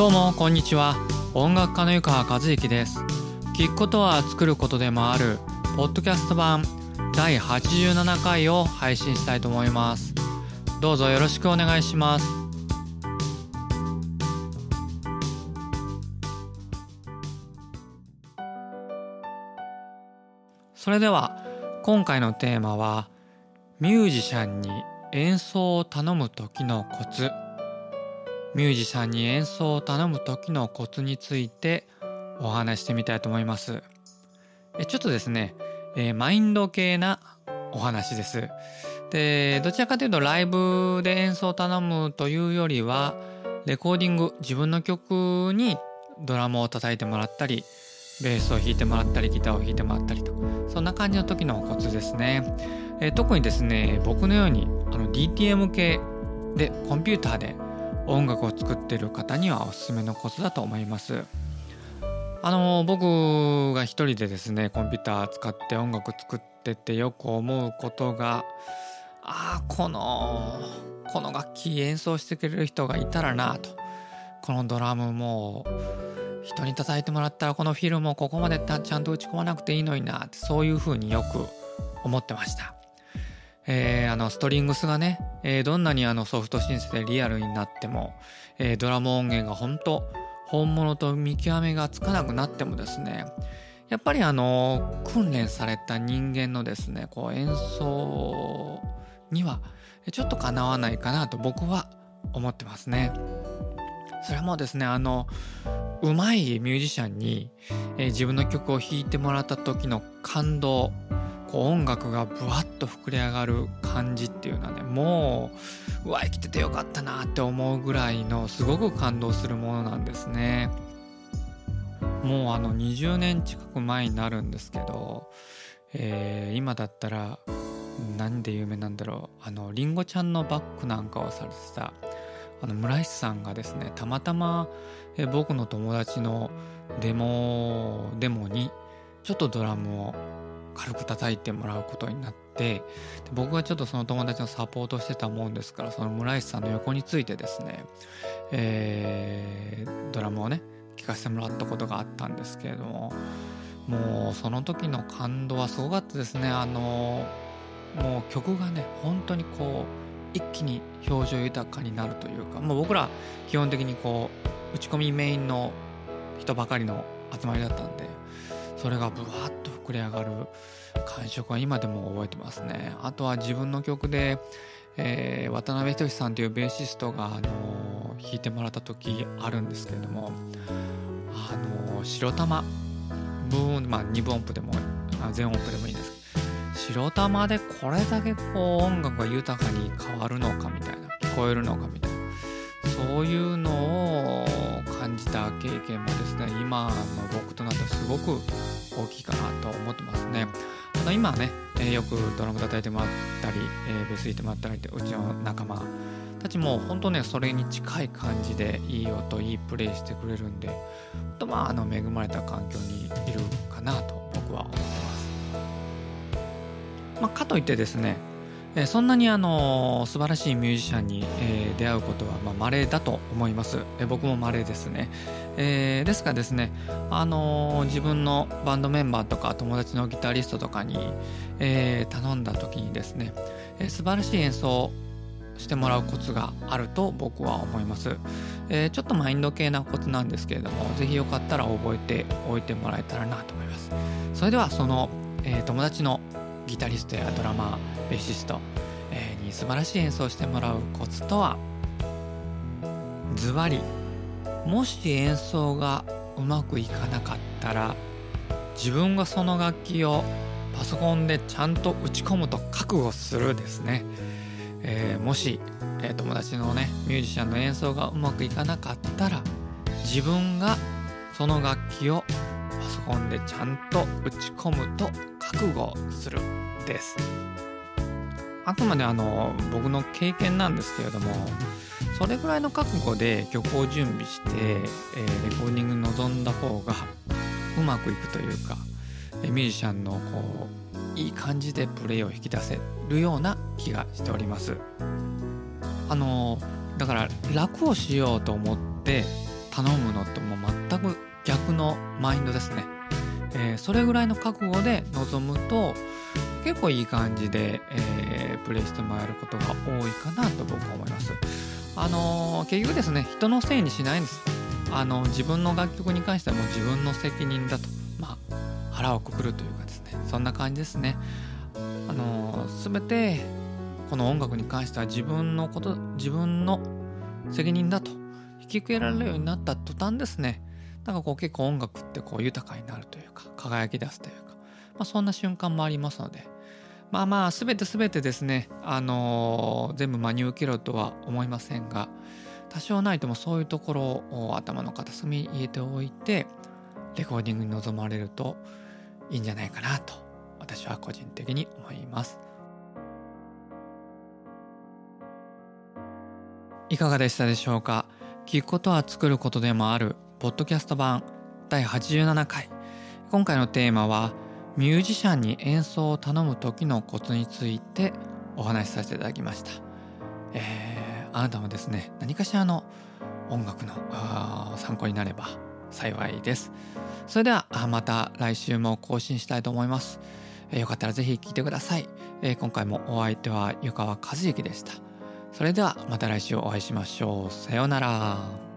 どうもこんにちは。音楽家の湯川和之です。聞くことは作ることでもあるポッドキャスト版第87回を配信したいと思います。どうぞよろしくお願いします。それでは今回のテーマはミュージシャンに演奏を頼む時のコツ。ミュージシャンに演奏を頼む時のコツについてお話してみたいと思います。えちょっとですね、えー、マインド系なお話です。でどちらかというとライブで演奏を頼むというよりはレコーディング自分の曲にドラムを叩いてもらったりベースを弾いてもらったりギターを弾いてもらったりとそんな感じの時のコツですね、えー、特にですね僕のようにあの DTM 系でコンピューターで音楽を作ってる方にはおすすめのコツだと思います。あの僕が一人でですねコンピューター使って音楽作っててよく思うことがああこのこの楽器演奏してくれる人がいたらなと。このドラムも人に叩いてもらったらこのフィルムをここまでちゃんと打ち込まなくていいのになってそういうふうによく思ってました。えー、あのストリングスがね、えー、どんなにあのソフトシンセでリアルになっても、えー、ドラム音源が本当本物と見極めがつかなくなってもですねやっぱりあの訓練された人間のですねこう演奏にはちょっとかなわないかなと僕は思ってますね。それはもうですねあのうまいミュージシャンに、えー、自分の曲を弾いてもらった時の感動こう音楽がぶわっと膨れ上がる感じっていうのはねもううわ生きててよかったなって思うぐらいのすごく感動するものなんですね。もうあの20年近く前になるんですけど、えー、今だったら何で有名なんだろうあのりんごちゃんのバッグなんかをされてたあの村石さんがですねたまたま、え僕の友達のデモデモにちょっとドラムを軽く叩いてもらうことになって僕がちょっとその友達のサポートしてたもんですからその村石さんの横についてですね、えー、ドラムをね聴かせてもらったことがあったんですけれどももうその時の感動はすごかったですね。あのもう曲がね本当にこう一気に表情豊かになるというかもう僕ら基本的にこう打ち込みメインの人ばかりの集まりだったんでそれがブワッと膨れ上がる感触は今でも覚えてますね。あとは自分の曲で、えー、渡辺仁さんというベーシストが、あのー、弾いてもらった時あるんですけれどもあのー、白玉。ブーンまあ2分音符でも全音符でもいいんです。けど白玉でこれだけこう音楽が豊かに変わるのかみたいな聞こえるのかみたいなそういうのをた経験もですね今の僕となってはすごく大きいかなと思ってますね。あの今ね、えー、よくドラム叩いてもらったり、えー、ベース弾いてもらったりってうちの仲間たちも本当ねそれに近い感じでいい音いいプレイしてくれるんで本当まああの恵まれた環境にいるかなと僕は思ってます。まあ、かといってですねえそんなにあの素晴らしいミュージシャンに、え、出会うことはまあ稀だと思います、え僕も稀ですね、えー、ですがですね、あの自分のバンドメンバーとか友達のギタリストとかに、え、頼んだ時にですね、え素晴らしい演奏してもらうコツがあると僕は思います、えちょっとマインド系なコツなんですけれども是非よかったら覚えておいてもらえたらなと思います。それではその、え友達のギタリストやドラマーベーシスト、え、に素晴らしい演奏してもらうコツとは？ズバリもし演奏がうまくいかなかったら自分がその楽器をパソコンでちゃんと打ち込むと覚悟するですね、えー、もし、えー、友達のねミュージシャンの演奏がうまくいかなかったら自分がその楽器をパソコンでちゃんと打ち込むと覚悟するです。あくまであの僕の経験なんですけれどもそれぐらいの覚悟で曲を準備して、え、レコーディングに臨んだ方がうまくいくというかミュージシャンのこういい感じでプレイを引き出せるような気がしております。あのだから楽をしようと思って頼むのとも全く逆のマインドですね、えー、それぐらいの覚悟で臨むと結構いい感じで、えー、プレイしてもらえることが多いかなと僕は思います。あのー、結局ですね人のせいにしないんです。あの自分の楽曲に関してはもう自分の責任だとまあ腹をくくるというかですね。そんな感じですね。あのー、全てこの音楽に関しては自分のこと自分の責任だと引き受けられるようになった途端ですね。なんかこう結構音楽ってこう豊かになるというか輝き出すというか、まあ、そんな瞬間もありますのでまあまあ全て全てですねあのー、全部真に受けろとは思いませんが多少ないともそういうところを頭の片隅に入れておいてレコーディングに臨まれるといいんじゃないかなと私は個人的に思います。いかがでしたでしょうか？聞くことは作ることでもある。ポッドキャスト版第87回。今回のテーマはミュージシャンに演奏を頼む時のコツについてお話しさせていただきました、えー、あなたもですね何かしらの音楽の参考になれば幸いです。それではまた来週も更新したいと思います、えー、よかったらぜひ聴いてください、えー、今回もお相手は湯川和之でした。それではまた来週お会いしましょう。さようなら。